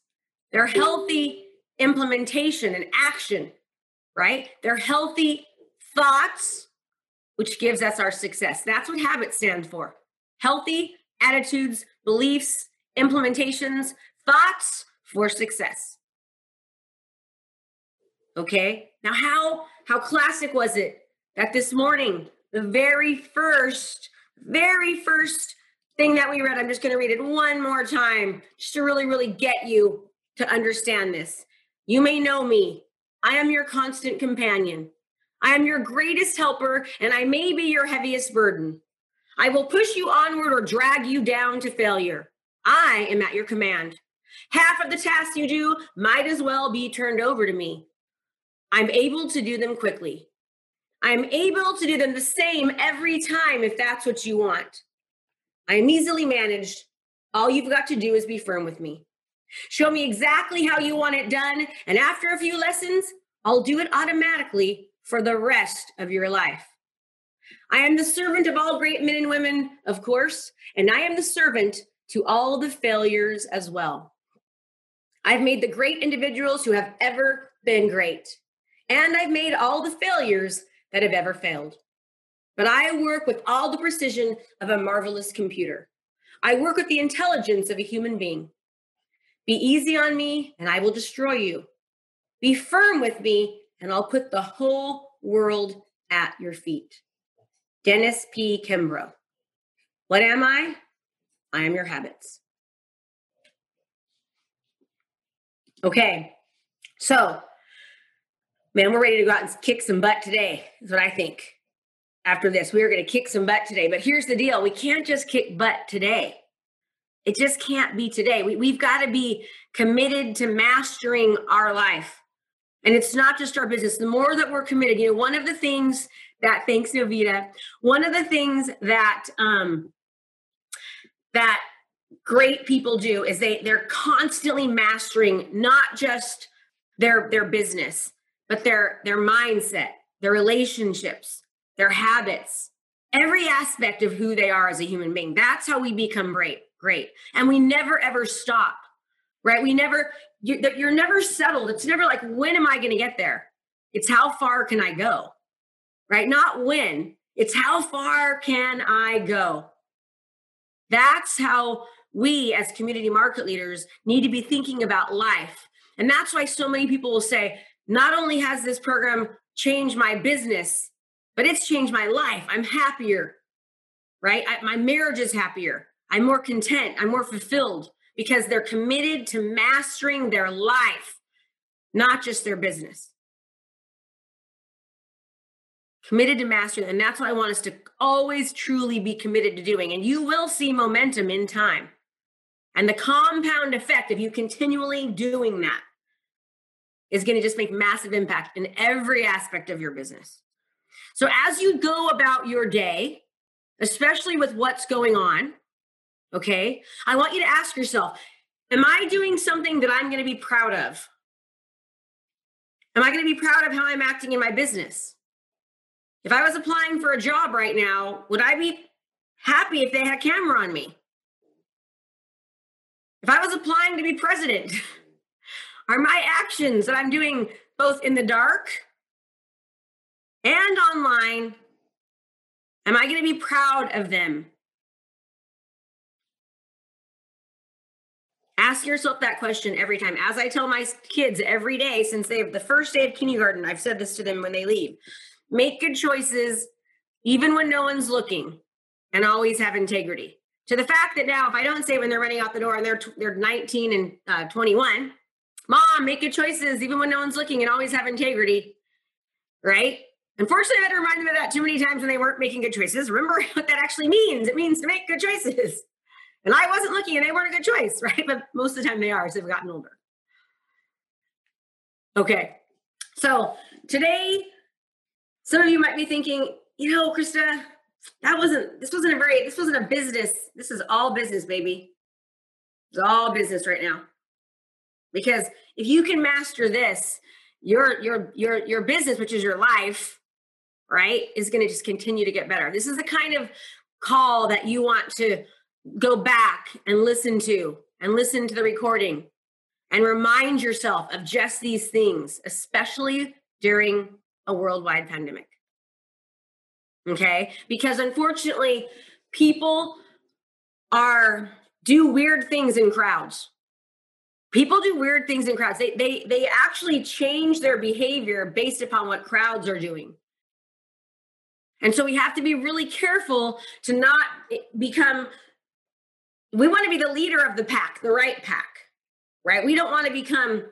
they're healthy implementation and action, right? They're healthy thoughts, which gives us our success. That's what habits stand for healthy attitudes, beliefs, implementations, thoughts for success. Okay. Now, how how classic was it that this morning, the very first, very first thing that we read, I'm just going to read it one more time, just to really, really get you to understand this. You may know me. I am your constant companion. I am your greatest helper, and I may be your heaviest burden. I will push you onward or drag you down to failure. I am at your command. Half of the tasks you do might as well be turned over to me. I'm able to do them quickly. I'm able to do them the same every time if that's what you want. I am easily managed. All you've got to do is be firm with me. Show me exactly how you want it done. And after a few lessons, I'll do it automatically for the rest of your life. I am the servant of all great men and women, of course, and I am the servant to all the failures as well. I've made the great individuals who have ever been great, and I've made all the failures that have ever failed. But I work with all the precision of a marvelous computer. I work with the intelligence of a human being. Be easy on me, and I will destroy you. Be firm with me, and I'll put the whole world at your feet. Dennis P. Kimbro. What am I? I am your habits. Okay, so man, we're ready to go out and kick some butt today, is what I think. After this, we are going to kick some butt today. But here's the deal we can't just kick butt today. It just can't be today. We, we've got to be committed to mastering our life. And it's not just our business. The more that we're committed, you know, one of the things that thanks Novita, one of the things that um that great people do is they they're constantly mastering not just their their business, but their their mindset, their relationships, their habits, every aspect of who they are as a human being. That's how we become great great. And we never ever stop, right? We never, you, you're never settled. It's never like, when am I going to get there? It's how far can I go, right? Not when, it's how far can I go? That's how we as community market leaders need to be thinking about life. And that's why so many people will say, not only has this program changed my business, but it's changed my life. I'm happier, right? I, my marriage is happier. I'm more content, I'm more fulfilled because they're committed to mastering their life, not just their business. Committed to mastering, and that's what I want us to always truly be committed to doing. And you will see momentum in time. And the compound effect of you continually doing that is going to just make massive impact in every aspect of your business. So as you go about your day, especially with what's going on, Okay. I want you to ask yourself Am I doing something that I'm going to be proud of? Am I going to be proud of how I'm acting in my business? If I was applying for a job right now, would I be happy if they had a camera on me? If I was applying to be president, (laughs) are my actions that I'm doing both in the dark and online, am I going to be proud of them? Ask yourself that question every time. As I tell my kids every day since they have the first day of kindergarten, I've said this to them when they leave. Make good choices even when no one's looking and always have integrity. to the fact that now if I don't say when they're running out the door and they're they're 19 and uh, 21, mom, make good choices even when no one's looking and always have integrity, right? Unfortunately, I had to remind them of that too many times when they weren't making good choices. Remember (laughs) what that actually means? It means to make good choices. And I wasn't looking and they weren't a good choice, (laughs) right? But most of the time they are as they've gotten older. Okay. So today, some of you might be thinking, you know, Krista, that wasn't, this wasn't a very, this wasn't a business. This is all business, baby. It's all business right now. Because if you can master this, your your your your business, which is your life, right, is going to just continue to get better. This is the kind of call that you want to go back and listen to and listen to the recording and remind yourself of just these things, especially during a worldwide pandemic. Okay? Because unfortunately, people are do weird things in crowds. People do weird things in crowds. They they they actually change their behavior based upon what crowds are doing. And so we have to be really careful to not eh, become we want to be the leader of the pack, the right pack right? We don't want to become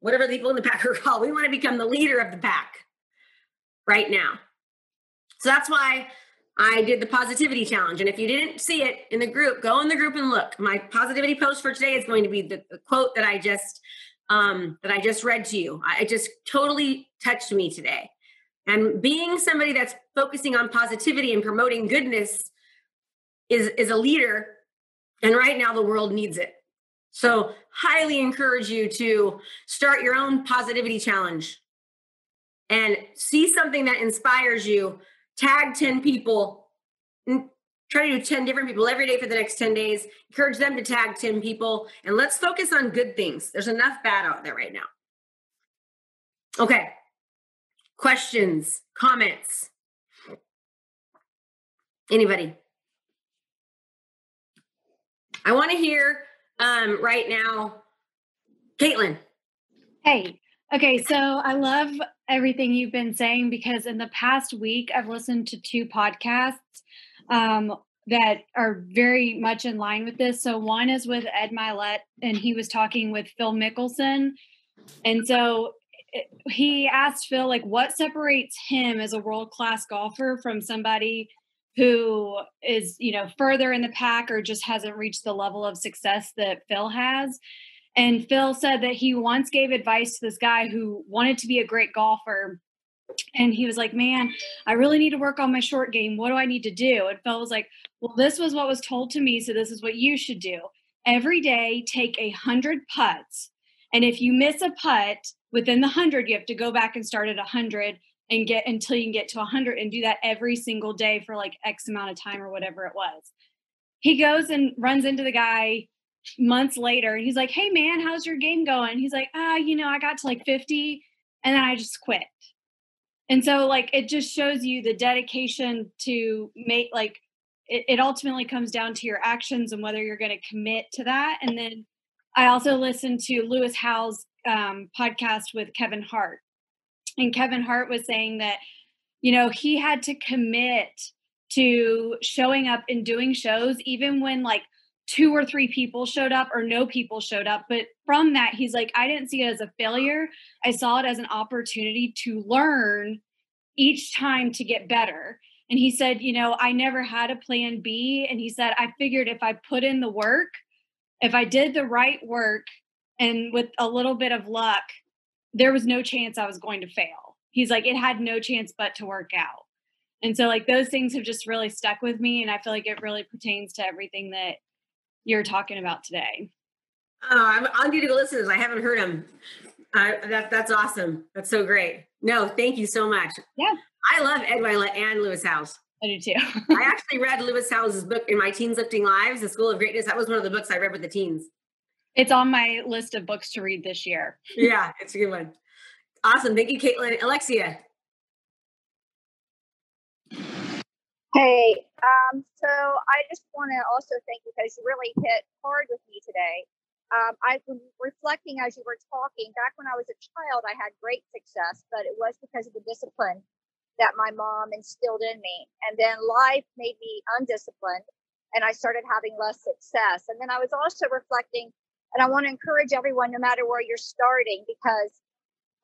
whatever the people in the pack are (laughs) called. We want to become the leader of the pack right now. So that's why I did the positivity challenge. And if you didn't see it in the group, go in the group and look. My positivity post for today is going to be the, the quote that I just um, that I just read to you. I, it just totally touched me today. And being somebody that's focusing on positivity and promoting goodness is is a leader. And right now the world needs it. So, highly encourage you to start your own positivity challenge and see something that inspires you. Tag 10 people, try to do 10 different people every day for the next 10 days. Encourage them to tag 10 people, and let's focus on good things. There's enough bad out there right now. Okay. Questions, comments? Anybody? I want to hear um, right now. Caitlin. Hey. Okay, so I love everything you've been saying because in the past week I've listened to two podcasts um, that are very much in line with this. So one is with Ed Mylett, and he was talking with Phil Mickelson, and so he asked Phil like, what separates him as a world class golfer from somebody who is you know further in the pack or just hasn't reached the level of success that Phil has. And Phil said that he once gave advice to this guy who wanted to be a great golfer. And he was like, Man, I really need to work on my short game. What do I need to do? And Phil was like, Well, this was what was told to me. So this is what you should do. Every day, take a hundred putts. And if you miss a putt within the hundred, you have to go back and start at a hundred and get until you can get to a 100 and do that every single day for like X amount of time or whatever it was. He goes and runs into the guy months later and he's like, Hey man, how's your game going? He's like, Ah, you know, I got to like 50 and then I just quit. And so, like, it just shows you the dedication to make, like, it, it ultimately comes down to your actions and whether you're going to commit to that. And then I also listened to Lewis Howes' um, podcast with Kevin Hart and Kevin Hart was saying that, you know, he had to commit to showing up and doing shows, even when like two or three people showed up or no people showed up. But from that, he's like, I didn't see it as a failure. I saw it as an opportunity to learn each time to get better. And he said, you know, I never had a plan B. And he said, I figured if I put in the work, if I did the right work and with a little bit of luck, there was no chance I was going to fail. He's like, it had no chance but to work out. And so, like, those things have just really stuck with me. And I feel like it really pertains to everything that you're talking about today. Oh, I'm, I'll need to listen to this. I haven't heard him. Uh, that, that's awesome. That's so great. No, thank you so much. Yeah. I love Ed Mylett and Lewis Howes. I do too. (laughs) I actually read Lewis Howes' book in my Teens Lifting Lives, The School of Greatness. That was one of the books I read with the teens. It's on my list of books to read this year. yeah, it's a good one. Awesome. Thank you, Caitlin. Alexia. Hey, um, so I just want to also thank you because you really hit hard with me today. Um, I've been reflecting as you were talking. Back when I was a child, I had great success, but it was because of the discipline that my mom instilled in me. And then life made me undisciplined. and I started having less success. And then I was also reflecting, and I want to encourage everyone, no matter where you're starting, because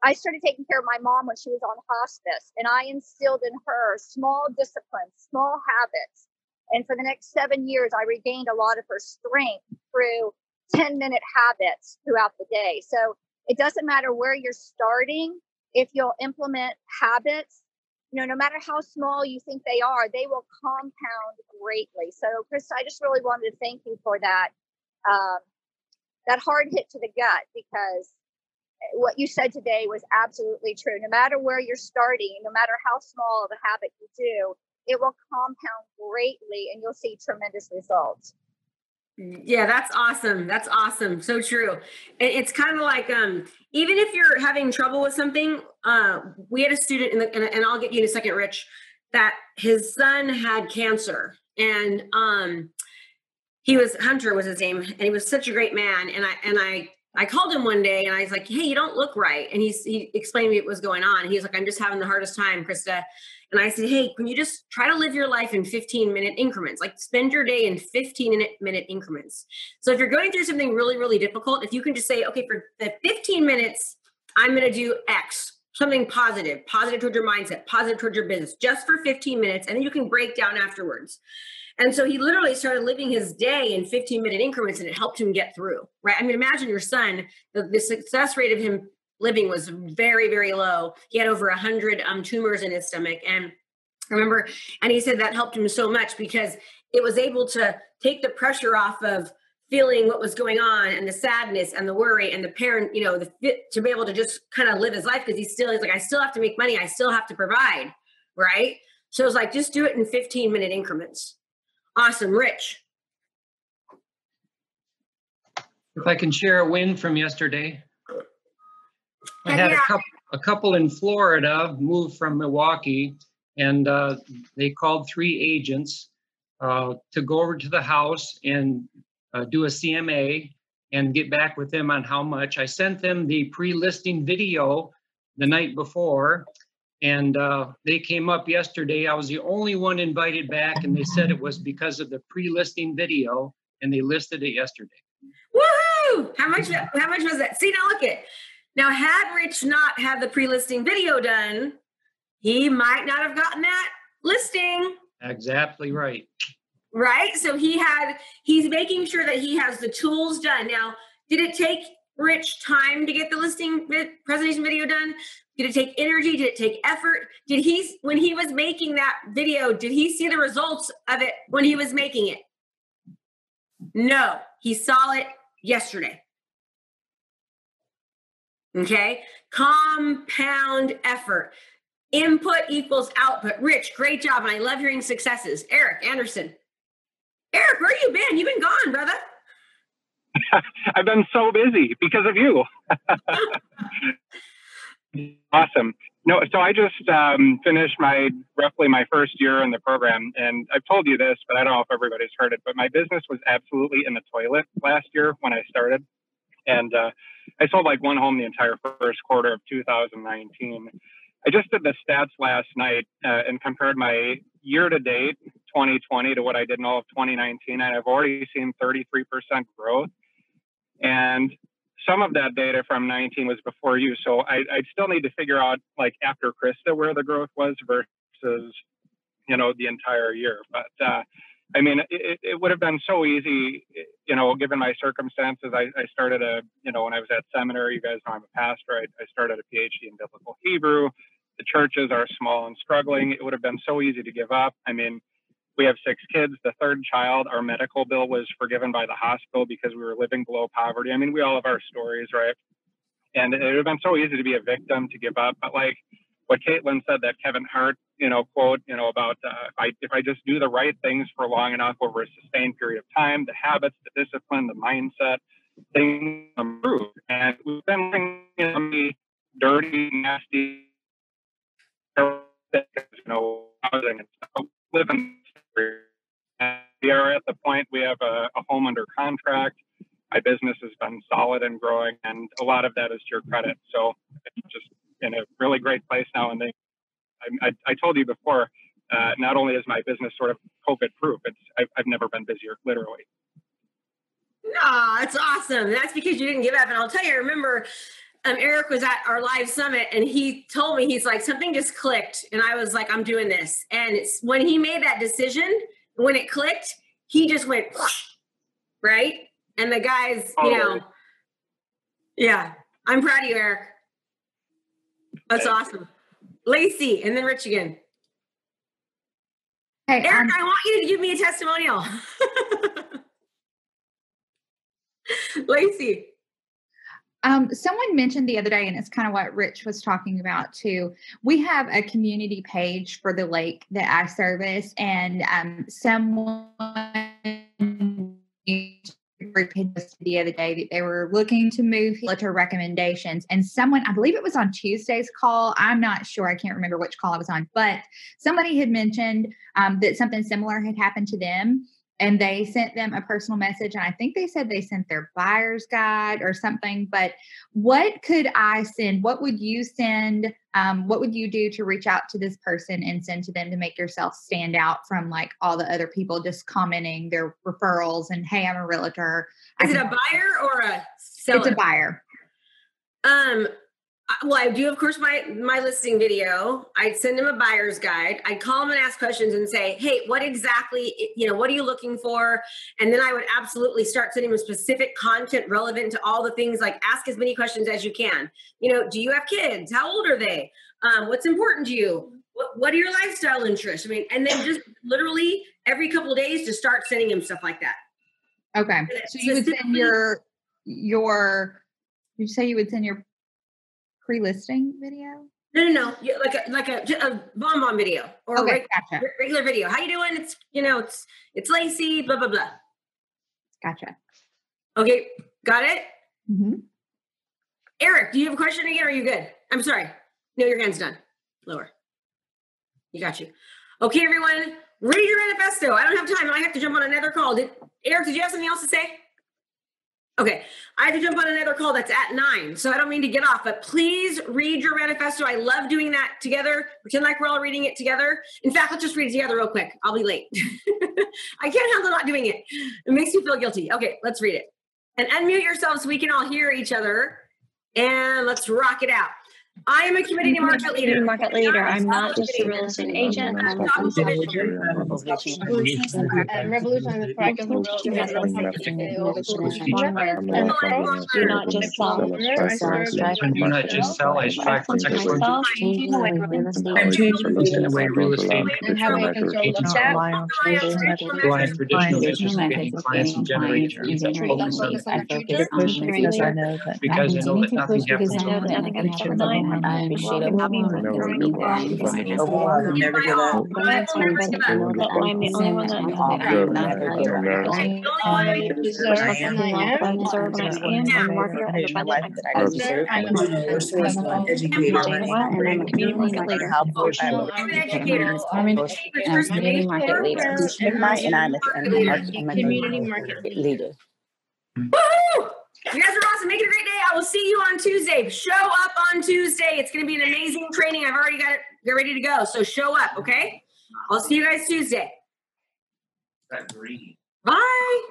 I started taking care of my mom when she was on hospice, and I instilled in her small disciplines, small habits. And for the next seven years, I regained a lot of her strength through 10 minute habits throughout the day. So it doesn't matter where you're starting, if you'll implement habits, you know, no matter how small you think they are, they will compound greatly. So, Chris, I just really wanted to thank you for that um, that hard hit to the gut because what you said today was absolutely true. No matter where you're starting, no matter how small of a habit you do, it will compound greatly and you'll see tremendous results. Yeah, that's awesome. That's awesome. So true. It's kind of like um, even if you're having trouble with something, uh, we had a student, in the, and, I'll get you in a second, Rich, that his son had cancer, and um, he was Hunter was his name, and he was such a great man. And I and I I called him one day, and I was like, "Hey, you don't look right," and he's he explained to me what was going on. He's like, "I'm just having the hardest time, Krista." And I said, Hey, can you just try to live your life in 15 minute increments? Like spend your day in 15 minute increments. So if you're going through something really, really difficult, if you can just say, okay, for the 15 minutes, I'm going to do X, something positive, positive towards your mindset, positive towards your business, just for 15 minutes. And then you can break down afterwards. And so he literally started living his day in 15 minute increments and it helped him get through, right? I mean, imagine your son, the, the success rate of him living was very, very low. He had over 100 um, tumors in his stomach. And I remember, and he said that helped him so much because it was able to take the pressure off of feeling what was going on and the sadness and the worry and the parent, you know, the fit to be able to just kind of live his life because he still he's like, I still have to make money, I still have to provide, right? So it's like just do it in 15 minute increments. Awesome, Rich. If I can share a win from yesterday. I had a couple, a couple in Florida moved from Milwaukee, and uh, they called three agents uh, to go over to the house and uh, do a CMA and get back with them on how much. I sent them the pre-listing video the night before, and uh, they came up yesterday. I was the only one invited back, and they said it was because of the pre-listing video, and they listed it yesterday. Woohoo! How much? How much was that? See now, look at now. Had Rich not had the pre-listing video done, he might not have gotten that listing. Exactly right. Right. So he had. He's making sure that he has the tools done. Now, did it take Rich time to get the listing presentation video done? Did it take energy? Did it take effort? Did he, when he was making that video, did he see the results of it when he was making it? No, he saw it yesterday. Okay. Compound effort. Input equals output. Rich, great job. And I love hearing successes. Eric Anderson. Eric, where you been? You've been gone, brother. (laughs) I've been so busy because of you. (laughs) awesome. No, so I just um, finished my roughly my first year in the program, and I've told you this, but I don't know if everybody's heard it. But my business was absolutely in the toilet last year when I started, and uh, I sold like one home the entire first quarter of 2019. I just did the stats last night uh, and compared my year to date 2020 to what I did in all of 2019, and I've already seen 33% growth. And some of that data from 19 was before you. So I, I still need to figure out, like after Krista, where the growth was versus, you know, the entire year. But uh, I mean, it, it would have been so easy, you know, given my circumstances. I, I started a, you know, when I was at seminary, you guys know I'm a pastor. I, I started a PhD in biblical Hebrew. The churches are small and struggling. It would have been so easy to give up. I mean, we have six kids. The third child, our medical bill was forgiven by the hospital because we were living below poverty. I mean, we all have our stories, right? And it would have been so easy to be a victim to give up. But like what Caitlin said, that Kevin Hart, you know, quote, you know, about uh, if I if I just do the right things for long enough over a sustained period of time, the habits, the discipline, the mindset, things improve. And we've been living in dirty, nasty, you know, housing and stuff. Living we are at the point we have a, a, home under contract. My business has been solid and growing, and a lot of that is to your credit. So it's just in a really great place now. And they, I, I, I told you before, uh, not only is my business sort of COVID proof, it's I've, I've never been busier, literally. Ah, that's awesome. That's because you didn't give up. And I'll tell you, I remember um, Eric was at our live summit and he told me, he's like, something just clicked. And I was like, I'm doing this. And it's when he made that decision, when it clicked, he just went, right? And the guys, you know, yeah, I'm proud of you, Eric. That's awesome. Lacey and then Rich again. Hey, Eric, um, I want you to give me a testimonial. (laughs) Lacey. Um, someone mentioned the other day, and it's kind of what Rich was talking about too. We have a community page for the lake that I service, and um, someone posted the other day that they were looking to move letter recommendations and someone i believe it was on tuesday's call i'm not sure i can't remember which call i was on but somebody had mentioned um, that something similar had happened to them and they sent them a personal message and i think they said they sent their buyer's guide or something but what could i send? What would you send? Um, what would you do to reach out to this person and send to them to make yourself stand out from like all the other people just commenting their referrals and hey i'm a realtor. Is it a buyer or a seller? it's a buyer. Um, well, I do, of course, my my listing video. I'd send him a buyer's guide. I'd call him and ask questions and say, "Hey, what exactly? You know, what are you looking for?" And then I would absolutely start sending him specific content relevant to all the things. Like, ask as many questions as you can. You know, do you have kids? How old are they? Um, what's important to you? What, what are your lifestyle interests? I mean, and then just literally every couple of days, just start sending him stuff like that. okay so you would send your your did you say you would send your pre-listing video No, no, no. Yeah, Like a like a, a bomb video or a okay reg- gotcha re- regular video. How you doing? It's you know, it's it's Lacey. Blah blah blah. gotcha Okay, got it. hmm Eric, do you have a question again? Or are you good? I'm sorry. No, your hand's done. Lower. You got you. Okay, everyone, read your manifesto. I don't have time. I have to jump on another call. Did Eric? Did you have something else to say? Okay, I have to jump on another call that's at nine, so I don't mean to get off, but please read your manifesto. I love doing that together. Pretend like we're all reading it together. In fact, let's just read it together real quick. I'll be late. (laughs) I can't handle not doing it. It makes me feel guilty. Okay, let's read it. And unmute yourselves so we can all hear each other. And let's rock it out. I am a community market leader. Market leader. I'm not just a real estate agent. I'm a Top revolution. division. Revolution is practice of real estate. Do not just sell. I serve And do not just sell, I strive for excellence excellence myself. Changing the way real estate in the way real estate And how I control the agents chat. rely on traditional methods clients and generating leads. That's what we serve. Because I know that nothing happens I know that nothing happens overnight. I appreciate it. Having been growing up, you never give up. I'm thankful that I'm the only one that I deserve and I am. I deserve and I am. I'm a marketer and a budget expert. I'm a Resourceful, educated, and I'm a community market leader. I'm an educator. I'm an First community market leader. And I'm a Community market leader. Woo! You guys are awesome. Make it a great day. I will see you on Tuesday. Show up on Tuesday. It's going to be an amazing training. I've already got it. Get ready to go. So show up, okay? I'll see you guys Tuesday. That green. Bye.